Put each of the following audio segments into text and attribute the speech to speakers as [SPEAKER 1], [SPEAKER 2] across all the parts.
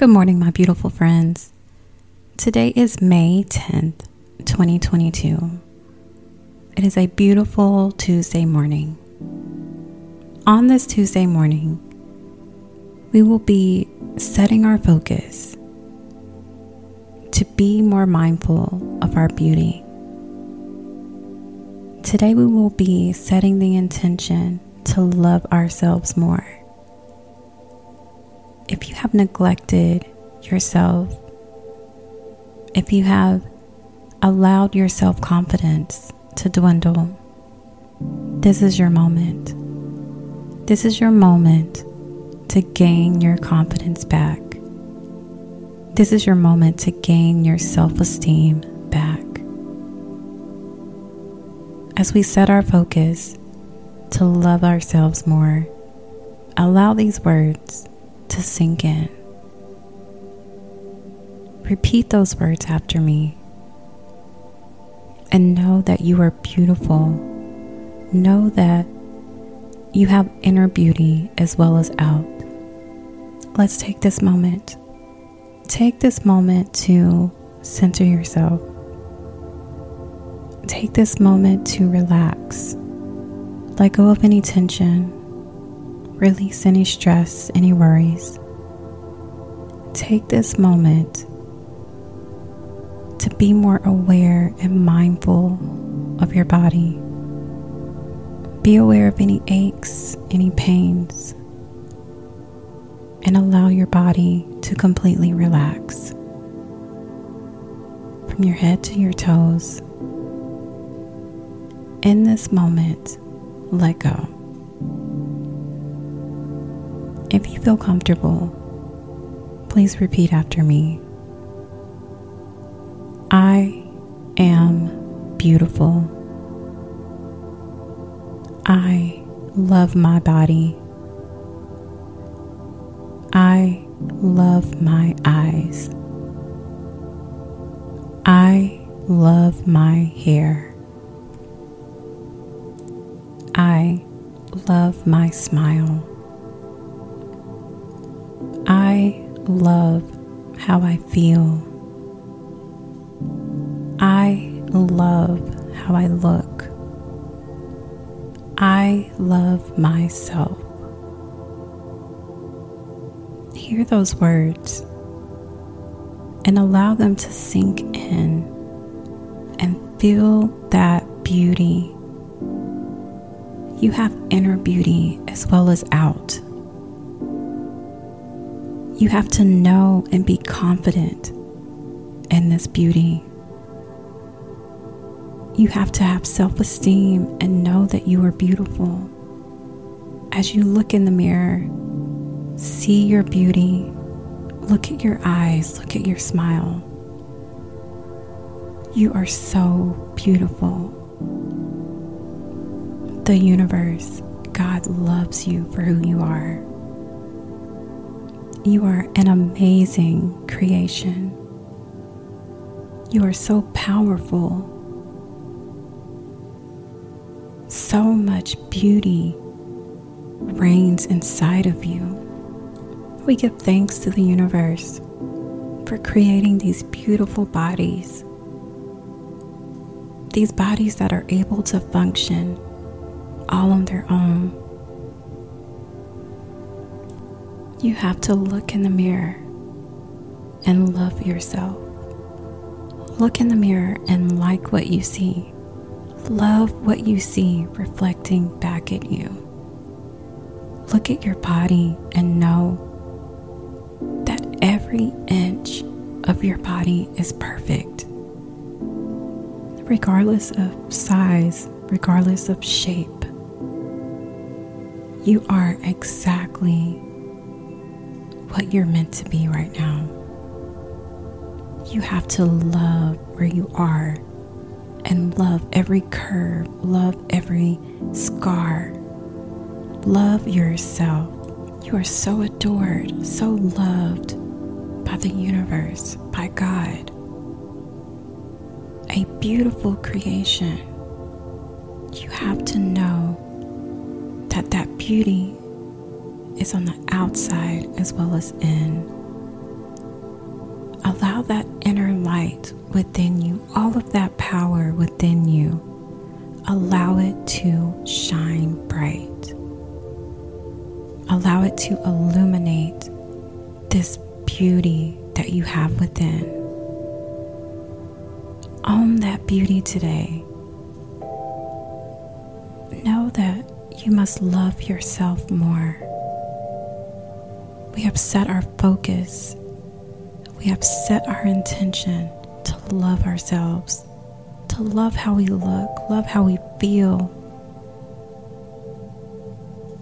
[SPEAKER 1] Good morning, my beautiful friends. Today is May 10th, 2022. It is a beautiful Tuesday morning. On this Tuesday morning, we will be setting our focus to be more mindful of our beauty. Today, we will be setting the intention to love ourselves more if you have neglected yourself, if you have allowed your self confidence to dwindle, this is your moment. This is your moment to gain your confidence back. This is your moment to gain your self esteem back. As we set our focus to love ourselves more, allow these words to sink in. Repeat those words after me and know that you are beautiful. Know that you have inner beauty as well as out. Let's take this moment. Take this moment to center yourself. Take this moment to relax. Let go of any tension Release any stress, any worries. Take this moment to be more aware and mindful of your body. Be aware of any aches, any pains, and allow your body to completely relax. From your head to your toes, in this moment, let go. If you feel comfortable, please repeat after me. I am beautiful. I love my body. I love my eyes. I love my hair. I love my smile. I love how I feel. I love how I look. I love myself. Hear those words and allow them to sink in and feel that beauty. You have inner beauty as well as out. You have to know and be confident in this beauty. You have to have self esteem and know that you are beautiful. As you look in the mirror, see your beauty, look at your eyes, look at your smile. You are so beautiful. The universe, God loves you for who you are. You are an amazing creation. You are so powerful. So much beauty reigns inside of you. We give thanks to the universe for creating these beautiful bodies. These bodies that are able to function all on their own You have to look in the mirror and love yourself. Look in the mirror and like what you see. Love what you see reflecting back at you. Look at your body and know that every inch of your body is perfect. Regardless of size, regardless of shape, you are exactly what you're meant to be right now. You have to love where you are and love every curve, love every scar. Love yourself. You are so adored, so loved by the universe, by God. A beautiful creation. You have to know that that beauty is on the outside as well as in. allow that inner light within you, all of that power within you, allow it to shine bright. Allow it to illuminate this beauty that you have within. Own that beauty today. Know that you must love yourself more. We have set our focus, we have set our intention to love ourselves, to love how we look, love how we feel,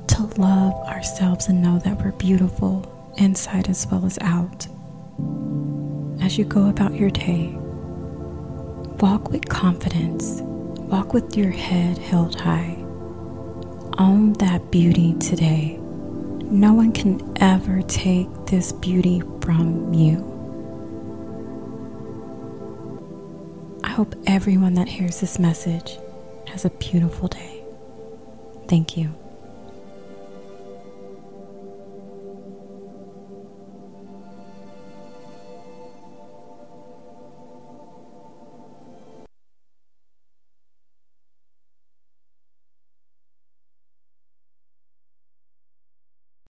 [SPEAKER 1] to love ourselves and know that we're beautiful inside as well as out. As you go about your day, walk with confidence, walk with your head held high. Own that beauty today. No one can ever take this beauty from you. I hope everyone that hears this message has a beautiful day. Thank you.